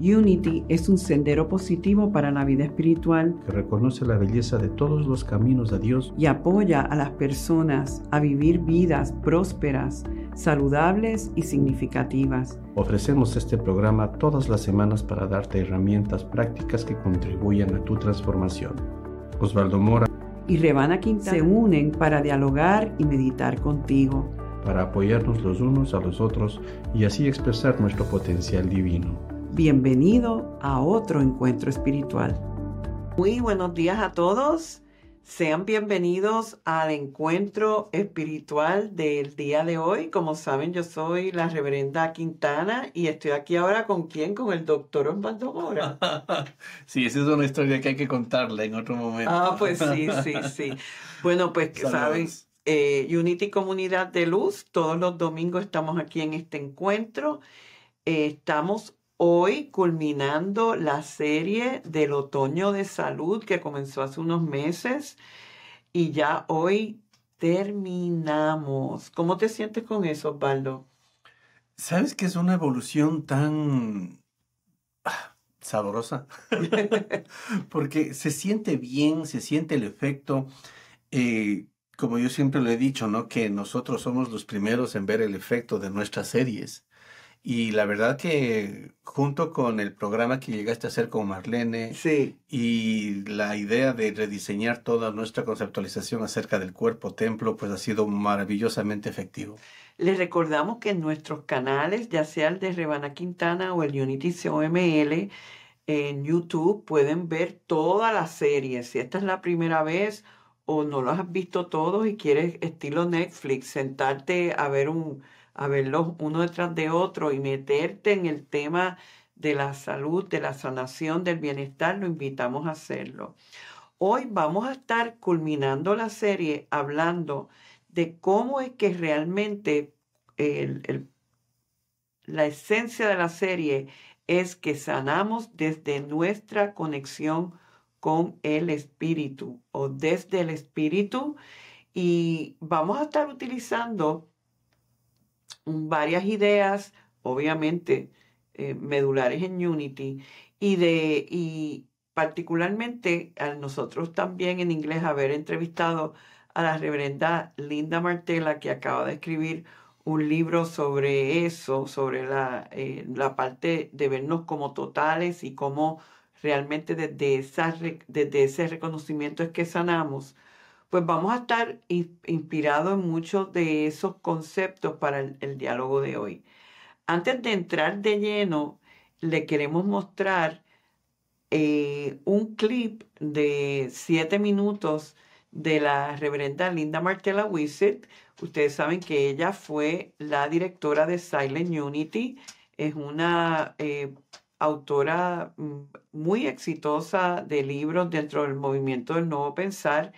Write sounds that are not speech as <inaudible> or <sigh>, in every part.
Unity es un sendero positivo para la vida espiritual que reconoce la belleza de todos los caminos de Dios y apoya a las personas a vivir vidas prósperas, saludables y significativas. Ofrecemos este programa todas las semanas para darte herramientas prácticas que contribuyan a tu transformación. Osvaldo Mora y Rebana Quintana se unen para dialogar y meditar contigo. Para apoyarnos los unos a los otros y así expresar nuestro potencial divino. Bienvenido a otro encuentro espiritual. Muy buenos días a todos. Sean bienvenidos al encuentro espiritual del día de hoy. Como saben, yo soy la reverenda Quintana y estoy aquí ahora con quién? Con el doctor Osvaldo Mora. <laughs> sí, esa es una historia que hay que contarla en otro momento. Ah, pues sí, sí, sí. Bueno, pues <laughs> saben, eh, Unity Comunidad de Luz, todos los domingos estamos aquí en este encuentro. Eh, estamos hoy culminando la serie del otoño de salud que comenzó hace unos meses y ya hoy terminamos. ¿Cómo te sientes con eso, Osvaldo? Sabes que es una evolución tan ah, sabrosa, <laughs> porque se siente bien, se siente el efecto. Eh, como yo siempre lo he dicho, ¿no? Que nosotros somos los primeros en ver el efecto de nuestras series. Y la verdad que junto con el programa que llegaste a hacer con Marlene sí. y la idea de rediseñar toda nuestra conceptualización acerca del cuerpo templo, pues ha sido maravillosamente efectivo. Les recordamos que en nuestros canales, ya sea el de Rebana Quintana o el Unity COML, en YouTube pueden ver toda la serie. Si esta es la primera vez o no lo has visto todos y quieres estilo Netflix, sentarte a ver un a verlos uno detrás de otro y meterte en el tema de la salud, de la sanación, del bienestar, lo invitamos a hacerlo. Hoy vamos a estar culminando la serie hablando de cómo es que realmente la esencia de la serie es que sanamos desde nuestra conexión con el espíritu o desde el espíritu y vamos a estar utilizando varias ideas, obviamente eh, medulares en Unity, y, de, y particularmente a nosotros también en inglés haber entrevistado a la reverenda Linda Martela, que acaba de escribir un libro sobre eso, sobre la, eh, la parte de vernos como totales y cómo realmente desde, esa, desde ese reconocimiento es que sanamos pues vamos a estar inspirados en muchos de esos conceptos para el, diálogo de hoy. Antes de entrar de lleno, le queremos mostrar eh, un clip de siete minutos de la reverenda Linda Martella Wissett. Ustedes saben que ella fue la directora de Silent Unity. Es una eh, autora mm, muy exitosa de libros dentro del movimiento del nuevo pensar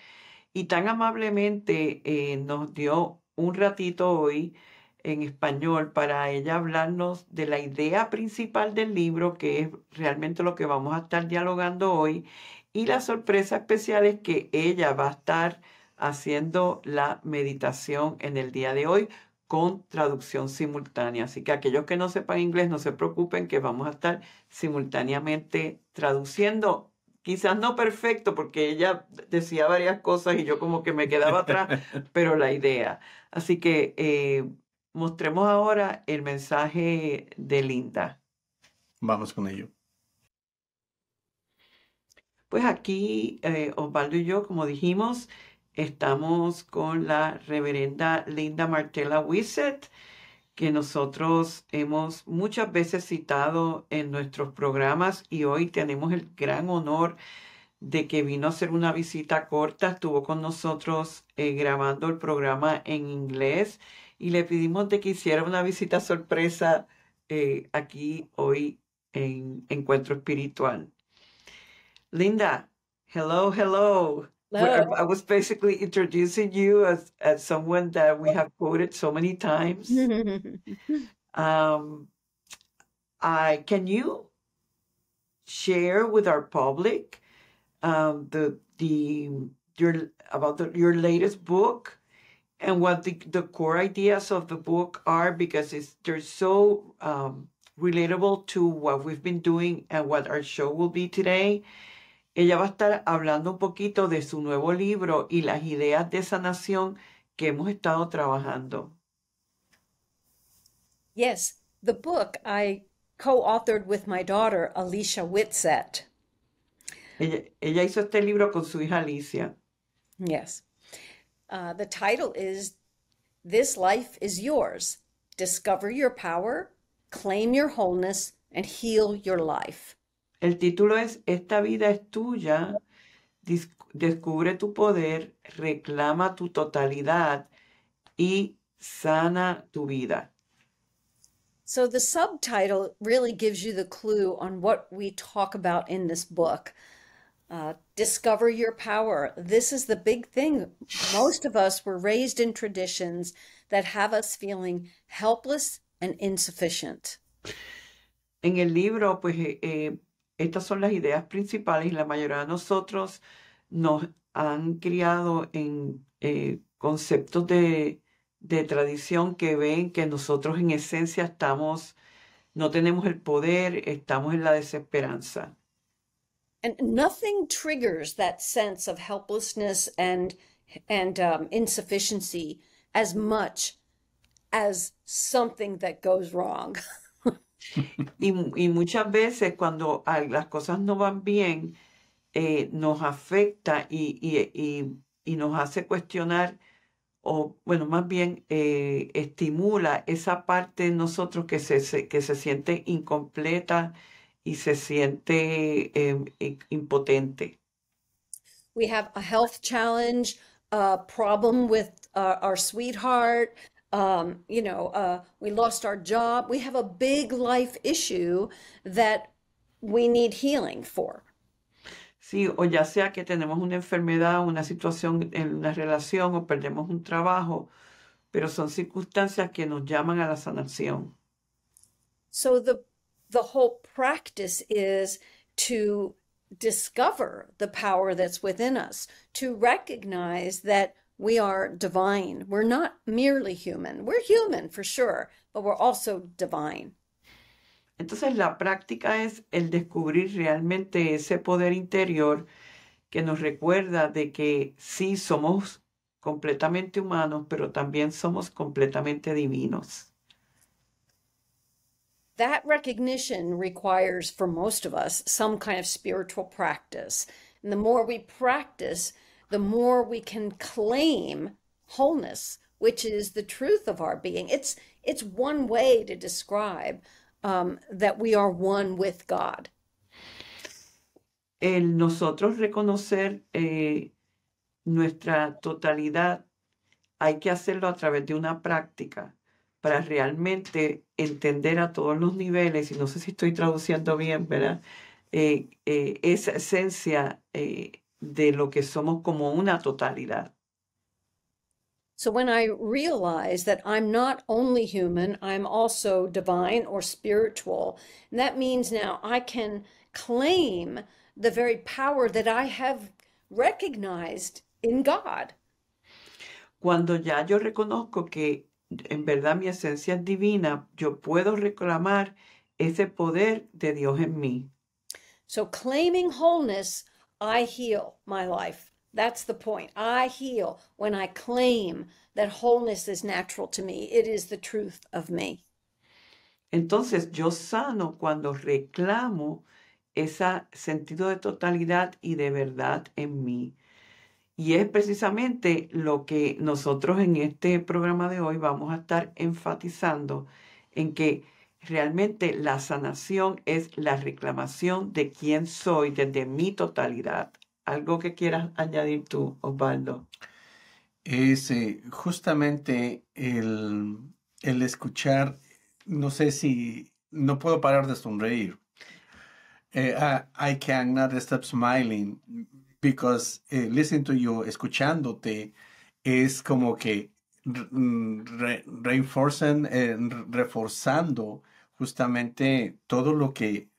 y tan amablemente eh, nos dio un ratito hoy en español para ella hablarnos de la idea principal del libro, que es realmente lo que vamos a estar dialogando hoy, y la sorpresa especial es que ella va a estar haciendo la meditación en el día de hoy con traducción simultánea. Así que aquellos que no sepan inglés, no se preocupen que vamos a estar simultáneamente traduciendo quizás no perfecto, porque ella decía varias cosas y yo como que me quedaba atrás, <laughs> pero la idea. Así que eh, mostremos ahora el mensaje de Linda. Vamos con ello. Pues aquí eh, Osvaldo y yo, como dijimos, estamos con la reverenda Linda Martela Wisset que nosotros hemos muchas veces citado en nuestros programas y hoy tenemos el gran honor de que vino a hacer una visita corta, estuvo con nosotros eh, grabando el programa en inglés y le pedimos de que hiciera una visita sorpresa eh, aquí hoy en Encuentro Espiritual. Linda, hello, hello. I was basically introducing you as, as someone that we have quoted so many times. <laughs> um, I can you share with our public um, the the your about the, your latest book and what the, the core ideas of the book are because it's they're so um, relatable to what we've been doing and what our show will be today. Ella va a estar hablando un poquito de su nuevo libro y las ideas de sanación que hemos estado trabajando. Yes, the book I co authored with my daughter, Alicia Whitsett. Ella, ella, hizo este libro con su hija Alicia. Yes. Uh, the title is This Life is Yours. Discover Your Power, Claim Your Wholeness, and Heal Your Life. El título es Esta vida es tuya. Descubre tu poder, reclama tu totalidad y sana tu vida. So the subtitle really gives you the clue on what we talk about in this book. Uh, discover your power. This is the big thing. Most of us were raised in traditions that have us feeling helpless and insufficient. En el libro, pues, eh, estas son las ideas principales y la mayoría de nosotros nos han criado en eh, conceptos de de tradición que ven que nosotros en esencia estamos, no tenemos el poder, estamos en la desesperanza. And nothing triggers that sense of helplessness and and um, insufficiency as much as something that goes wrong. <laughs> y, y, muchas veces cuando las cosas no van bien, eh, nos afecta y, y, y, nos hace cuestionar o bueno, más bien eh, estimula esa parte de nosotros que se, que se siente incompleta y se siente eh, impotente. We have a health challenge, a problem with uh, our sweetheart, um, you know, uh, we lost our job. We have a big life issue that we need healing for. Sí, o ya sea que tenemos una enfermedad, una situación en una relación o perdemos un trabajo, pero son circunstancias que nos llaman a la sanación. So the the whole practice is to discover the power that's within us, to recognize that we are divine. We're not merely human. We're human for sure, but we're also divine. Entonces la práctica es el descubrir realmente ese poder interior que nos recuerda de que sí somos completamente humanos, pero también somos completamente divinos. That recognition requires for most of us some kind of spiritual practice. And the more we practice, the more we can claim wholeness, which is the truth of our being. It's it's one way to describe um, that we are one with God. El nosotros reconocer eh, nuestra totalidad, hay que hacerlo a través de una práctica para realmente entender a todos los niveles, y no sé si estoy traduciendo bien, ¿verdad? Eh, eh, esa esencia eh, de lo que somos como una totalidad. So when I realize that I'm not only human, I'm also divine or spiritual, and that means now I can claim the very power that I have recognized in God. Cuando ya yo reconozco que en verdad mi esencia es divina, yo puedo reclamar ese poder de Dios en mí. So claiming wholeness, I heal my life. That's the point. I heal when I claim that wholeness is natural to me. It is the truth of me. Entonces yo sano cuando reclamo ese sentido de totalidad y de verdad en mí. Y es precisamente lo que nosotros en este programa de hoy vamos a estar enfatizando en que realmente la sanación es la reclamación de quién soy desde mi totalidad. ¿Algo que quieras añadir tú, Osvaldo? Es eh, justamente el, el escuchar, no sé si, no puedo parar de sonreír. Eh, I, I cannot stop smiling because listening to you, escuchándote, es como que re, reforzando justamente todo lo que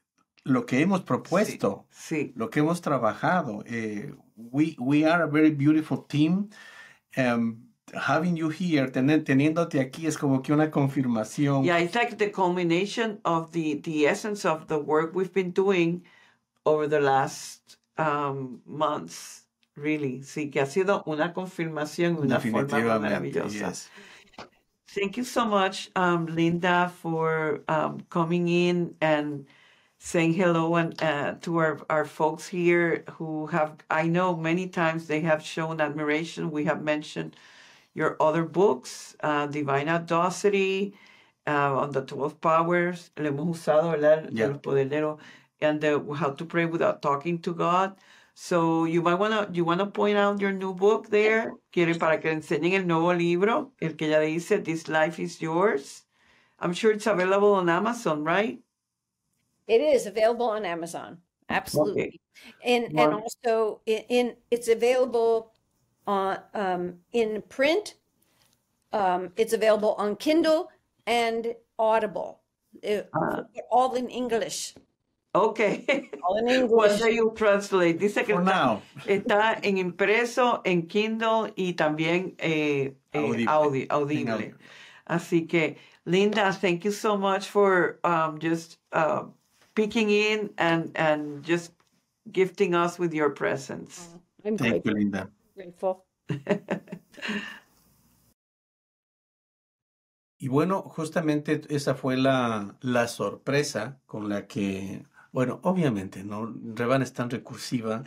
lo que hemos propuesto, sí, sí. lo que hemos trabajado. Eh, we, we are a very beautiful team. Um, having you here, ten- teniéndote aquí es como que una confirmación. Yeah, it's like the culmination of the the essence of the work we've been doing over the last um, months. Really, sí, que ha sido una confirmación, una forma maravillosa. yes. Thank you so much, um, Linda, for um, coming in and saying hello and uh, to our, our folks here who have, I know many times they have shown admiration. We have mentioned your other books, uh, Divine Audacity, uh, on the 12 Powers, le hemos usado, ¿verdad? Yeah. El poderero, and the, how to pray without talking to God. So you might wanna, you wanna point out your new book there, quiere para que enseñen el nuevo libro, el que ya dice This Life is Yours. I'm sure it's available on Amazon, right? It is available on Amazon. Absolutely. And and also in, in it's available on um, in print. Um, it's available on Kindle and Audible. Uh, Ah. all in English. Okay. All in <laughs> What English. do you translate? Dice que For está, now. está en impreso, en Kindle y también eh, eh, audi- En audible. audio. Así que, Linda, thank you so much for um, just uh, peeking in and, and just gifting us with your presence. I'm Thank you. Linda. grateful. <laughs> Y bueno, justamente esa fue la, la sorpresa con la que, bueno, obviamente, ¿no? Revan es tan recursiva,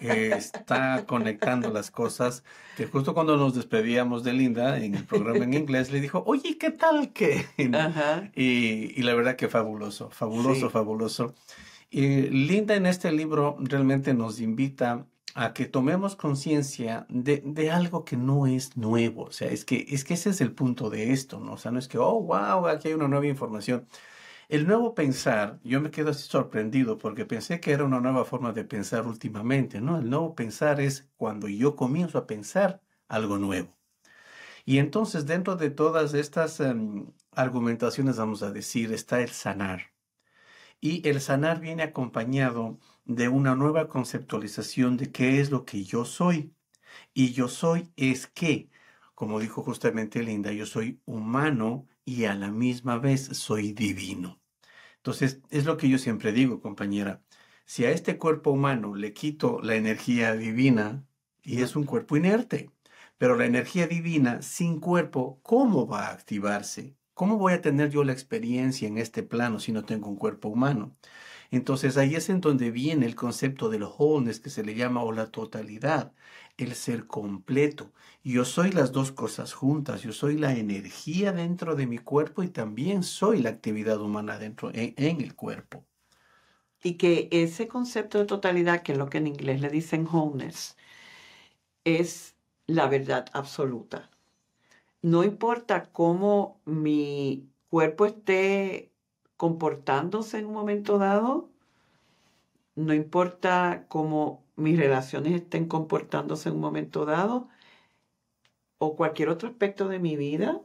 eh, está conectando las cosas, que justo cuando nos despedíamos de Linda en el programa en inglés, le dijo, oye, ¿qué tal que? <laughs> Ajá. Y, y la verdad que fabuloso, fabuloso, Sí. fabuloso. Y Linda en este libro realmente nos invita a que tomemos conciencia de, de algo que no es nuevo. O sea, es que, es que ese es el punto de esto, ¿no? O sea, no es que, oh, wow, aquí hay una nueva información. El nuevo pensar, yo me quedo así sorprendido porque pensé que era una nueva forma de pensar últimamente, ¿no? El nuevo pensar es cuando yo comienzo a pensar algo nuevo. Y entonces dentro de todas estas em, argumentaciones, vamos a decir, está el sanar. Y el sanar viene acompañado de una nueva conceptualización de qué es lo que yo soy. Y yo soy es que, como dijo justamente Linda, yo soy humano y a la misma vez soy divino. Entonces, es lo que yo siempre digo, compañera. Si a este cuerpo humano le quito la energía divina, y es un cuerpo inerte, pero la energía divina sin cuerpo, ¿cómo va a activarse? ¿Cómo voy a tener yo la experiencia en este plano si no tengo un cuerpo humano? Entonces ahí es en donde viene el concepto del wholeness que se le llama o la totalidad, el ser completo. Yo soy las dos cosas juntas, yo soy la energía dentro de mi cuerpo y también soy la actividad humana dentro en, en el cuerpo. Y que ese concepto de totalidad, que es lo que en inglés le dicen wholeness, es la verdad absoluta. No importa cómo mi cuerpo esté comportándose en un momento dado, no importa cómo mis relaciones estén comportándose en un momento dado, o cualquier otro aspecto de mi vida,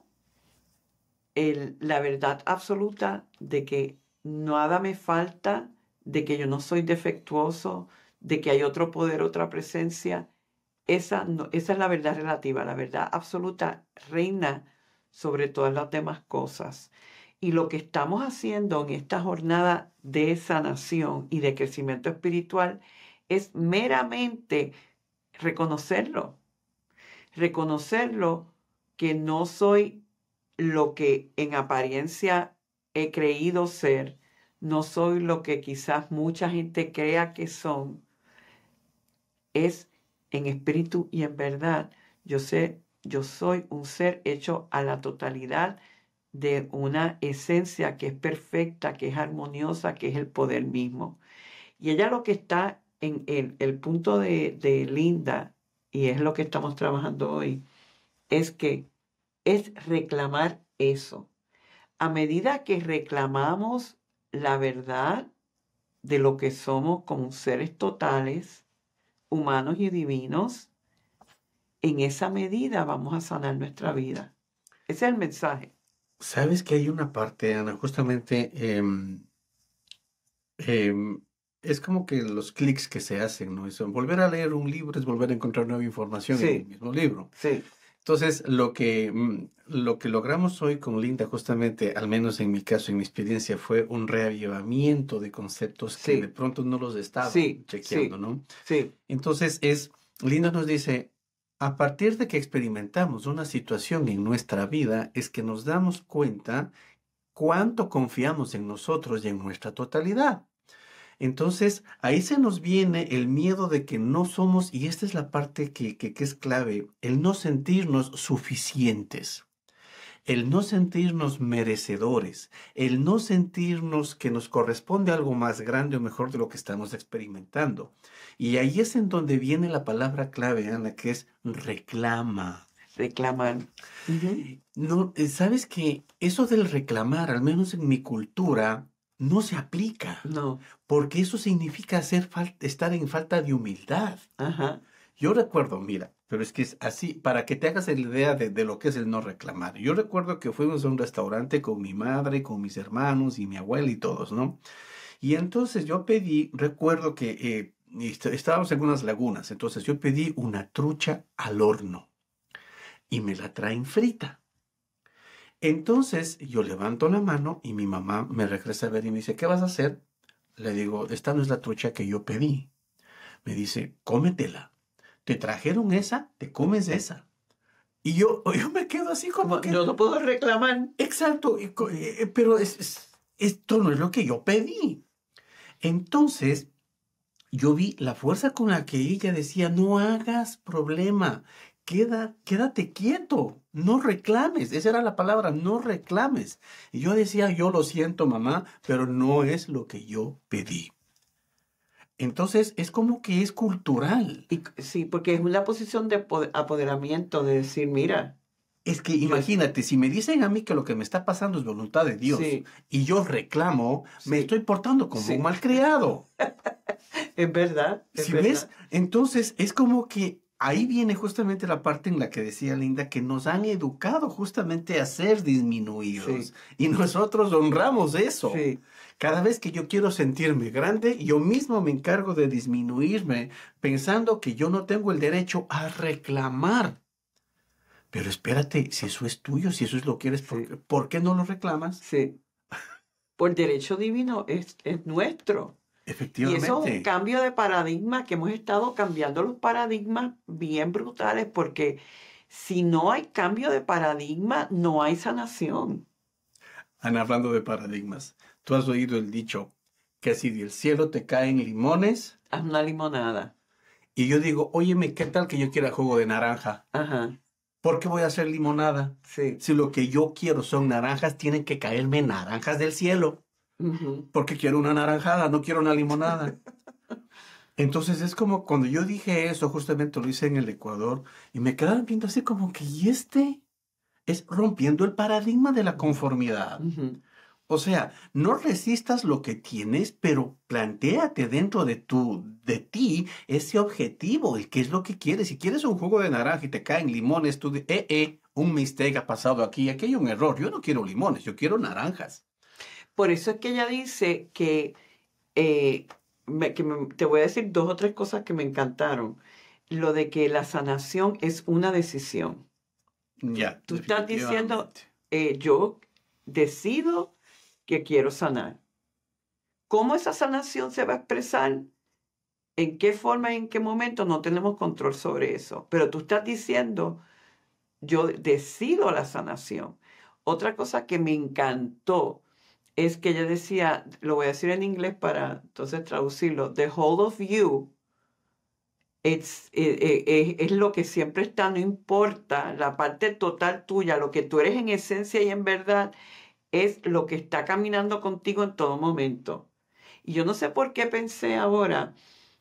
el- la verdad absoluta de que nada me falta, de que yo no soy defectuoso, de que hay otro poder, otra presencia, esa, no- esa es la verdad relativa, la verdad absoluta reina sobre todas las demás cosas. Y lo que estamos haciendo en esta jornada de sanación y de crecimiento espiritual es meramente reconocerlo, reconocerlo que no soy lo que en apariencia he creído ser, no soy lo que quizás mucha gente crea que son, es en espíritu y en verdad. Yo sé, yo soy un ser hecho a la totalidad de una esencia que es perfecta, que es armoniosa, que es el poder mismo. Y ella lo que está en el, el punto de, de Linda, y es lo que estamos trabajando hoy, es que es reclamar eso. A medida que reclamamos la verdad de lo que somos como seres totales, humanos y divinos, en esa medida vamos a sanar nuestra vida. Ese es el mensaje. Sabes que hay una parte, Ana, justamente em, em, es como que los clics que se hacen, ¿no? Es volver a leer un libro es volver a encontrar nueva información en el mismo libro. Sí, Entonces, lo que, mm, lo que logramos hoy con Linda, justamente, al menos en mi caso, en mi experiencia, fue un reavivamiento de conceptos que Sí. de pronto no los estaba Sí, chequeando. ¿no? Sí, Entonces, es, Linda nos dice, a partir de que experimentamos una situación en nuestra vida, es que nos damos cuenta cuánto confiamos en nosotros y en nuestra totalidad. Entonces, ahí se nos viene el miedo de que no somos, y esta es la parte que, que, que es clave, el no sentirnos suficientes, el no sentirnos merecedores, el no sentirnos que nos corresponde algo más grande o mejor de lo que estamos experimentando. Y ahí es en donde viene la palabra clave, Ana, que es reclama. reclamar. Ujú. No, eh, sabes que eso del reclamar, al menos en mi cultura, no se aplica, No, porque eso significa hacer estar en falta de humildad. ajá, Yo recuerdo, mira, pero es que es así, para que te hagas la idea de, de lo que es el no reclamar. Yo recuerdo que fuimos a un restaurante con mi madre, con mis hermanos y mi abuela y todos, ¿no? Y entonces yo pedí, recuerdo que eh, est- estábamos en unas lagunas, entonces yo pedí una trucha al horno y me la traen frita. Entonces yo levanto la mano y mi mamá me regresa a ver y me dice, ¿qué vas a hacer? Le digo, esta no es la trucha que yo pedí. Me dice, cómetela. Te trajeron esa, te comes esa. Y yo, <laughs> yo me quedo así como como que... yo no puedo reclamar. Exacto, co- eh, pero es- es- esto no es lo que yo pedí. Entonces, yo vi la fuerza con la que ella decía, no hagas problema, queda, quédate quieto, no reclames. Esa era la palabra, no reclames. Y yo decía, yo lo siento, mamá, pero no es lo que yo pedí. Entonces, es como que es cultural. Y, sí, porque es una posición de apo- apoderamiento, de decir, mira, Es que imagínate, si me dicen a mí que lo que me está pasando es voluntad de Dios Sí. y yo reclamo, me estoy portando como Sí. un malcriado. <laughs> es verdad. Es Si verdad. ves, entonces es como que ahí viene justamente la parte en la que decía Linda que nos han educado justamente a ser disminuidos Sí. y nosotros honramos eso. Sí, Cada vez que yo quiero sentirme grande, yo mismo me encargo de disminuirme pensando que yo no tengo el derecho a reclamar. Pero espérate, si eso es tuyo, si eso es lo que eres, ¿por, Sí. por qué no lo reclamas? sí. Por derecho divino es, es nuestro. Y Efectivamente. eso es un cambio de paradigma que hemos estado cambiando los paradigmas bien brutales porque si no hay cambio de paradigma, no hay sanación. Ana, hablando de paradigmas, tú has oído el dicho que si del cielo te caen limones, Haz una limonada. y yo digo, óyeme, ¿qué tal que yo quiera jugo de naranja? Ajá, ¿Por qué voy a hacer limonada? sí. Si lo que yo quiero son naranjas, tienen que caerme naranjas del cielo. Porque quiero una naranjada, no quiero una limonada. <laughs> Entonces es como cuando yo dije eso, justamente lo hice en el Ecuador, y me quedaron viendo así como que, ¿y este? Es rompiendo el paradigma de la conformidad. O sea, no resistas lo que tienes, pero plantéate dentro de tu, de ti, ese objetivo, el qué es lo que quieres. Si quieres un jugo de naranja y te caen limones, tú dices, eh, eh, un mistake ha pasado aquí, aquí hay un error. Yo no quiero limones, yo quiero naranjas. Por eso es que ella dice que, eh, me- que me- te voy a decir dos o tres cosas que me encantaron. Lo de que la sanación es una decisión. Ya. Tú estás diciendo-. Eh, yo decido que quiero sanar. ¿Cómo esa sanación se va a expresar? ¿En qué forma y en qué momento? No tenemos control sobre eso. Pero tú estás diciendo, yo decido la sanación. Otra cosa que me encantó es que ella decía, lo voy a decir en inglés para entonces traducirlo, the whole of you eh, eh, eh, es lo que siempre está, no importa, la parte total tuya, lo que tú eres en esencia y en verdad, es lo que está caminando contigo en todo momento. Y yo no sé por qué pensé ahora,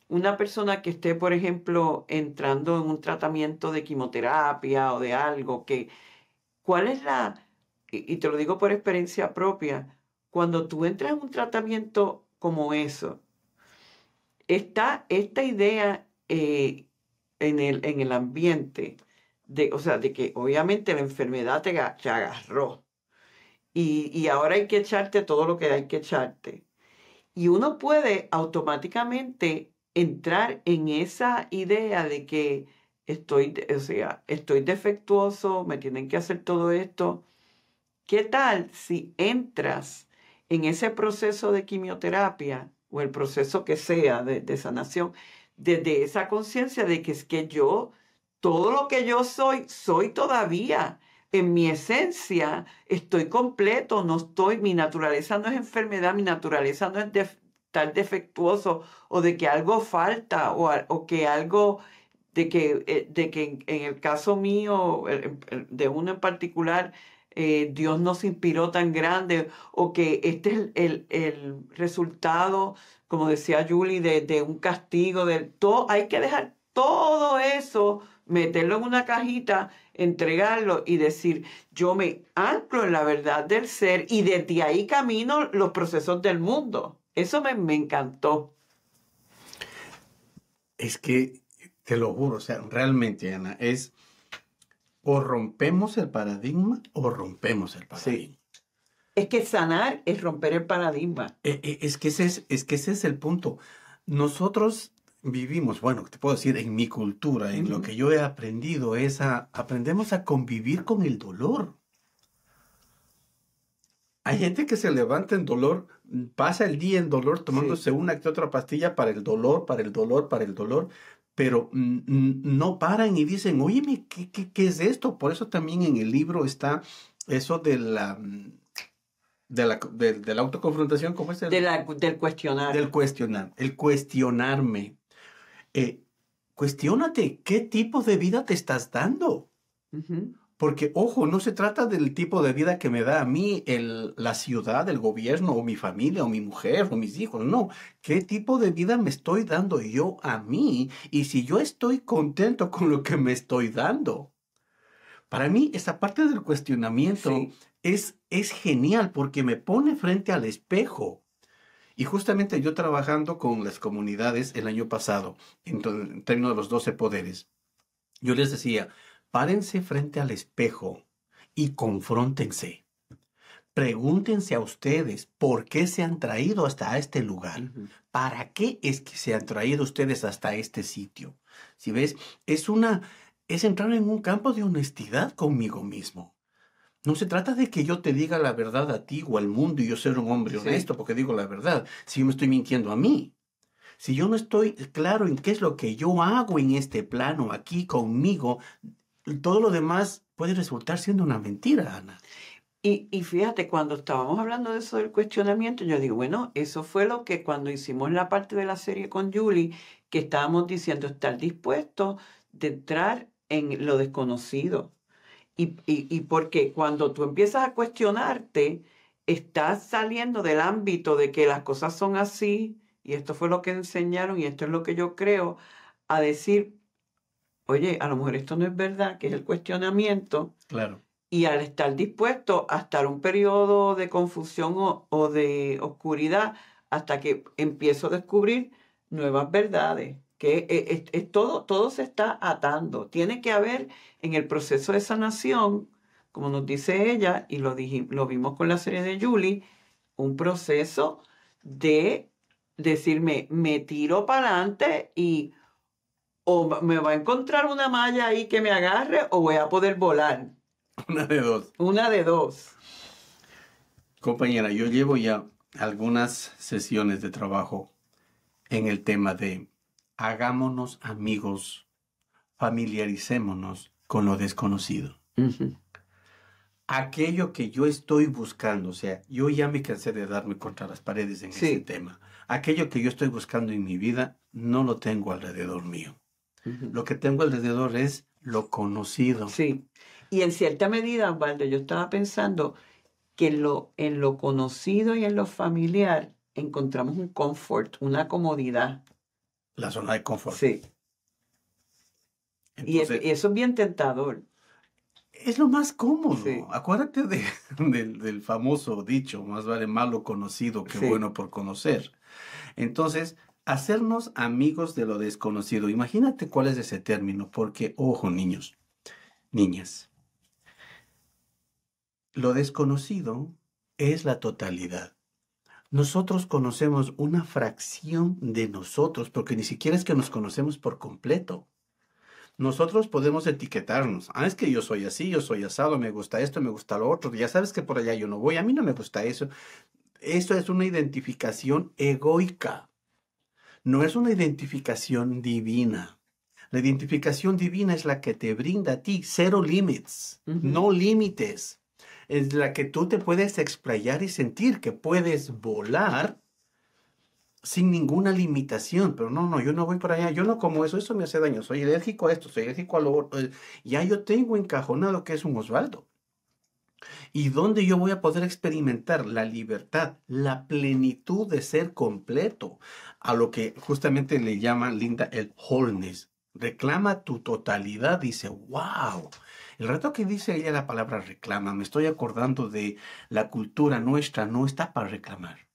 una persona que esté, por ejemplo, entrando en un tratamiento de quimioterapia o de algo, que, ¿cuál es la, y te lo digo por experiencia propia, cuando tú entras en un tratamiento como eso, está esta idea eh, en el, en el ambiente, de, o sea, de que obviamente la enfermedad te, te agarró y, ahora hay que echarte todo lo que hay que echarte. Y uno puede automáticamente entrar en esa idea de que estoy, o sea, estoy defectuoso, me tienen que hacer todo esto. ¿Qué tal si entras en ese proceso de quimioterapia o el proceso que sea de, de sanación, desde esa conciencia de que es que yo, todo lo que yo soy, soy todavía. En mi esencia estoy completo, no estoy, mi naturaleza no es enfermedad, mi naturaleza no es estar defectuoso o de que algo falta o, o que algo, de que, eh, de que en, el caso mío, de uno en particular, eh, Dios nos inspiró tan grande o que este es el, el resultado, como decía Julie, de, de, un castigo, de todo, hay que dejar todo eso, meterlo en una cajita, entregarlo y decir, yo me anclo en la verdad del ser y desde ahí camino los procesos del mundo. Eso me, me encantó. Es que, te lo juro, o sea, realmente, Ana, es o rompemos el paradigma o rompemos el paradigma. Es que sanar es romper el paradigma. Eh, eh, es, que ese es, es que ese es el punto. Nosotros vivimos, bueno, te puedo decir, en mi cultura, en lo que yo he aprendido, es a, aprendemos a convivir con el dolor. Hay gente que se levanta en dolor, pasa el día en dolor tomándose una que otra pastilla para el dolor, para el dolor, para el dolor, pero no paran y dicen, oye, ¿qué, qué, es esto? Por eso también en el libro está eso de la, de la, de, la autoconfrontación, ¿cómo es? El, del cuestionar. Del cuestionar, el cuestionarme. Eh, cuestiónate, ¿qué tipo de vida te estás dando? Porque, ojo, no se trata del tipo de vida que me da a mí el, la ciudad, el gobierno, o mi familia, o mi mujer, o mis hijos. No, ¿qué tipo de vida me estoy dando yo a mí? Y si yo estoy contento con lo que me estoy dando. Para mí, esa parte del cuestionamiento es, es genial porque me pone frente al espejo. Y justamente yo trabajando con las comunidades el año pasado, en, en términos de los 12 poderes, yo les decía, Párense frente al espejo y confróntense. Pregúntense a ustedes por qué se han traído hasta este lugar. ¿Para qué es que se han traído ustedes hasta este sitio? Si ves, es una es entrar en un campo de honestidad conmigo mismo. No se trata de que yo te diga la verdad a ti o al mundo y yo ser un hombre honesto porque digo la verdad, si yo me estoy mintiendo a mí. Si yo no estoy claro en qué es lo que yo hago en este plano aquí conmigo, todo lo demás puede resultar siendo una mentira, Ana. Y, y, fíjate, cuando estábamos hablando de eso del cuestionamiento, yo digo, bueno, eso fue lo que cuando hicimos la parte de la serie con Julie, que estábamos diciendo estar dispuesto de entrar en lo desconocido. Y, y, y porque cuando tú empiezas a cuestionarte, estás saliendo del ámbito de que las cosas son así, y esto fue lo que enseñaron, y esto es lo que yo creo, a decir, oye, a lo mejor esto no es verdad, que es el cuestionamiento. Claro. Y al estar dispuesto a estar un periodo de confusión o, de oscuridad hasta que empiezo a descubrir nuevas verdades, que es, es, todo, todo se está atando. Tiene que haber en el proceso de sanación, como nos dice ella, y lo, lo vimos con la serie de Julie, un proceso de decirme, me tiro para adelante y o me va a encontrar una malla ahí que me agarre o voy a poder volar. <laughs> Una de dos. Una de dos. Compañera, yo llevo ya algunas sesiones de trabajo en el tema de hagámonos amigos, familiaricémonos con lo desconocido. Aquello que yo estoy buscando, o sea, yo ya me cansé de darme contra las paredes en ese tema. Aquello que yo estoy buscando en mi vida, no lo tengo alrededor mío. Lo que tengo alrededor es lo conocido. Sí. Y en cierta medida, Valde, yo estaba pensando que en lo, en lo conocido y en lo familiar encontramos un confort, una comodidad. La zona de confort. Sí. y, eso es bien tentador. Es lo más cómodo. Acuérdate de, <laughs> del famoso dicho, más vale malo conocido que bueno por conocer. Entonces, hacernos amigos de lo desconocido. Imagínate cuál es ese término, porque, ojo, niños, niñas, lo desconocido es la totalidad. Nosotros conocemos una fracción de nosotros, porque ni siquiera es que nos conocemos por completo. nosotros podemos etiquetarnos. Ah, es que yo soy así, yo soy asado, me gusta esto, me gusta lo otro. Ya sabes que por allá yo no voy, a mí no me gusta eso. Eso es una identificación egoica. No es una identificación divina. La identificación divina es la que te brinda a ti cero límites, no límites. Es la que tú te puedes explayar y sentir que puedes volar sin ninguna limitación, pero no, no, yo no voy para allá, yo no como eso, eso me hace daño, soy alérgico a esto, soy alérgico a lo otro, eh, ya yo tengo encajonado que es un Osvaldo. Y donde yo voy a poder experimentar la libertad, la plenitud de ser completo, a lo que justamente le llama Linda el wholeness. Reclama tu totalidad, dice, wow. El rato que dice ella la palabra reclama, me estoy acordando de la cultura nuestra, no está para reclamar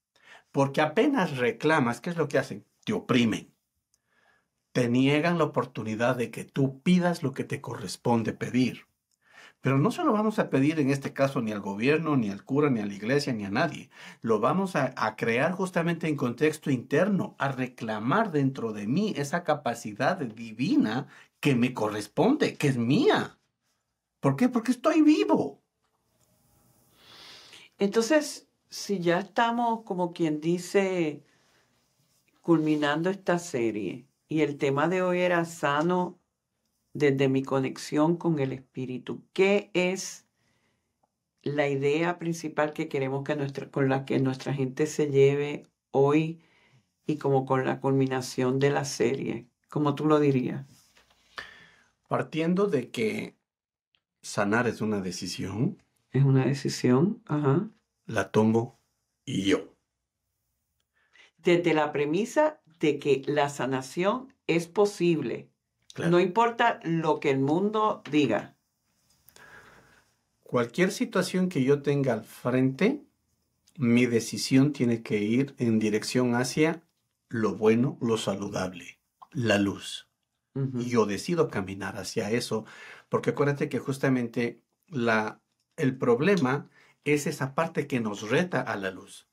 porque apenas reclamas, ¿qué es lo que hacen? Te oprimen. Te niegan la oportunidad de que tú pidas lo que te corresponde pedir. Pero no se lo vamos a pedir en este caso ni al gobierno, ni al cura, ni a la iglesia, ni a nadie. Lo vamos a, a, crear justamente en contexto interno, a reclamar dentro de mí esa capacidad divina que me corresponde, que es mía. ¿Por qué? Porque estoy vivo. Entonces, si ya estamos, como quien dice, culminando esta serie, y el tema de hoy era sano desde mi conexión con el espíritu, ¿qué es la idea principal que queremos que nuestra, con la que nuestra gente se lleve hoy y como con la culminación de la serie? ¿Cómo tú lo dirías? Partiendo de que sanar es una decisión. Es una decisión, ajá la tomo yo. Desde la premisa de que la sanación es posible. No importa lo que el mundo diga. Cualquier situación que yo tenga al frente, mi decisión tiene que ir en dirección hacia lo bueno, lo saludable, la luz. Y yo decido caminar hacia eso, porque acuérdate que justamente la, el problema es esa parte que nos reta a la luz.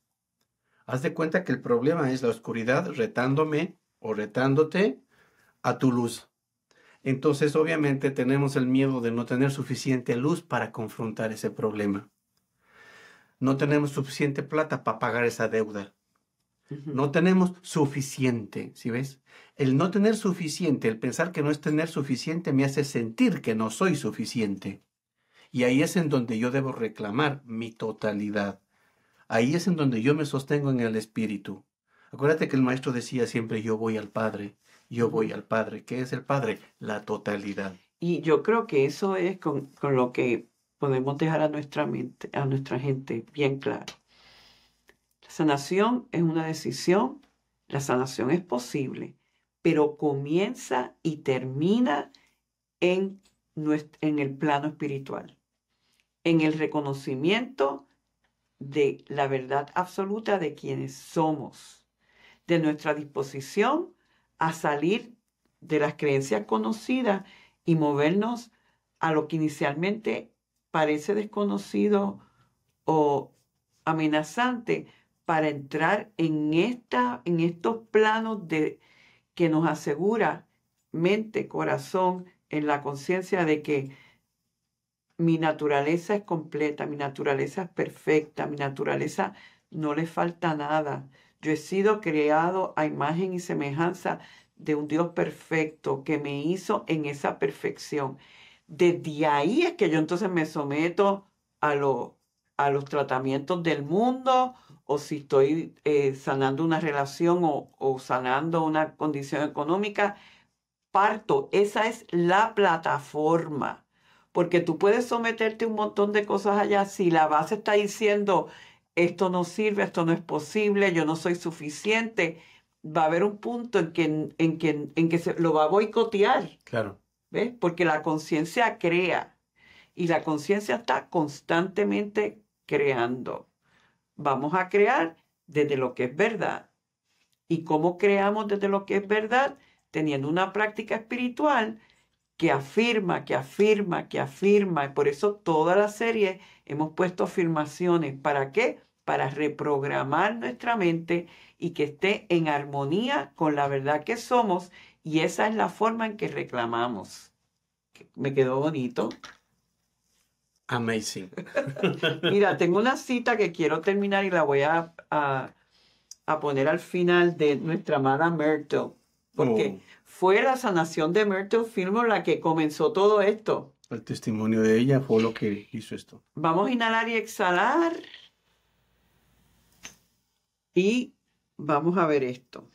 Haz de cuenta que el problema es la oscuridad retándome o retándote a tu luz. Entonces obviamente tenemos el miedo de no tener suficiente luz para confrontar ese problema. No tenemos suficiente plata para pagar esa deuda. No tenemos suficiente, ¿sí ves? El no tener suficiente, el pensar que no es tener suficiente me hace sentir que no soy suficiente. Y ahí es en donde yo debo reclamar mi totalidad. Ahí es en donde yo me sostengo en el Espíritu. Acuérdate que el maestro decía siempre, yo voy al Padre, yo voy al Padre. ¿Qué es el Padre? La totalidad. Y yo creo que eso es con, con lo que podemos dejar a nuestra mente, a nuestra gente bien claro. La sanación es una decisión, la sanación es posible, pero comienza y termina en, en el plano espiritual en el reconocimiento de la verdad absoluta de quienes somos, de nuestra disposición a salir de las creencias conocidas y movernos a lo que inicialmente parece desconocido o amenazante para entrar en, esta, en estos planos de, que nos asegura mente, corazón, en la conciencia de que mi naturaleza es completa, mi naturaleza es perfecta, mi naturaleza no le falta nada. Yo he sido creado a imagen y semejanza de un Dios perfecto que me hizo en esa perfección. Desde ahí es que yo entonces me someto a, a los tratamientos del mundo o si estoy eh, sanando una relación o, o sanando una condición económica, parto. Esa es la plataforma porque tú puedes someterte a un montón de cosas allá si la base está diciendo esto no sirve, esto no es posible, yo no soy suficiente, va a haber un punto en que, en que, en que se lo va a boicotear. Claro. ¿Ves? Porque la conciencia crea y la conciencia está constantemente creando. Vamos a crear desde lo que es verdad. ¿Y cómo creamos desde lo que es verdad? Teniendo una práctica espiritual que afirma, que afirma, que afirma. Por eso toda la serie hemos puesto afirmaciones. ¿Para qué? Para reprogramar nuestra mente y que esté en armonía con la verdad que somos. Y esa es la forma en que reclamamos. me quedó bonito. Amazing. <laughs> Mira, tengo una cita que quiero terminar y la voy a, a, a poner al final de nuestra amada Myrtle, porque Oh. fue la sanación de Myrtle Fillmore la que comenzó todo esto. El testimonio de ella fue lo que hizo esto. Vamos a inhalar y exhalar. Y vamos a ver esto.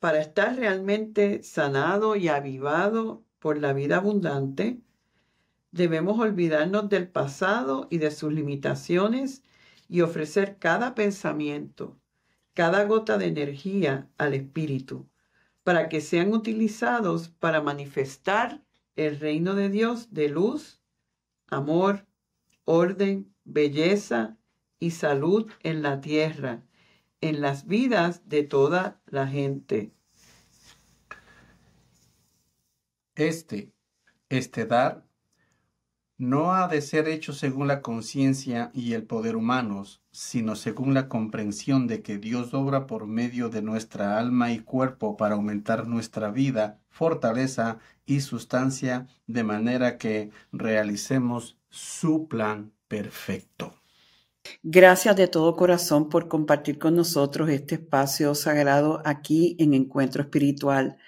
Para estar realmente sanado y avivado por la vida abundante, debemos olvidarnos del pasado y de sus limitaciones y ofrecer cada pensamiento, cada gota de energía al Espíritu, para que sean utilizados para manifestar el reino de Dios de luz, amor, orden, belleza y salud en la tierra, en las vidas de toda la gente. Este, este dar, no ha de ser hecho según la conciencia y el poder humanos, sino según la comprensión de que Dios obra por medio de nuestra alma y cuerpo para aumentar nuestra vida, fortaleza y sustancia, de manera que realicemos su plan perfecto. Gracias de todo corazón por compartir con nosotros este espacio sagrado aquí en Encuentro Espiritual.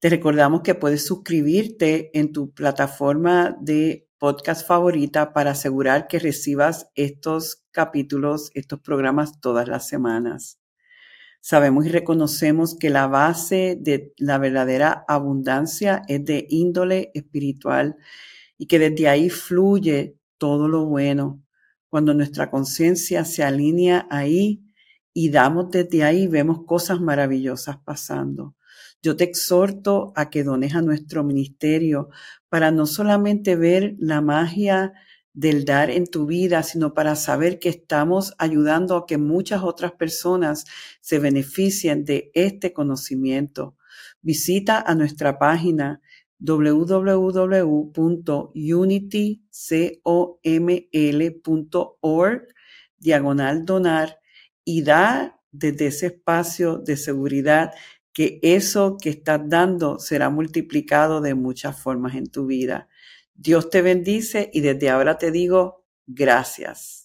Te recordamos que puedes suscribirte en tu plataforma de podcast favorita para asegurar que recibas estos capítulos, estos programas todas las semanas. Sabemos y reconocemos que la base de la verdadera abundancia es de índole espiritual y que desde ahí fluye todo lo bueno. Cuando nuestra conciencia se alinea ahí y damos desde ahí, vemos cosas maravillosas pasando. Yo te exhorto a que dones a nuestro ministerio para no solamente ver la magia del dar en tu vida, sino para saber que estamos ayudando a que muchas otras personas se beneficien de este conocimiento. Visita a nuestra página www.unitycoml.org diagonal donar y da desde ese espacio de seguridad que eso que estás dando será multiplicado de muchas formas en tu vida. Dios te bendice y desde ahora te digo gracias.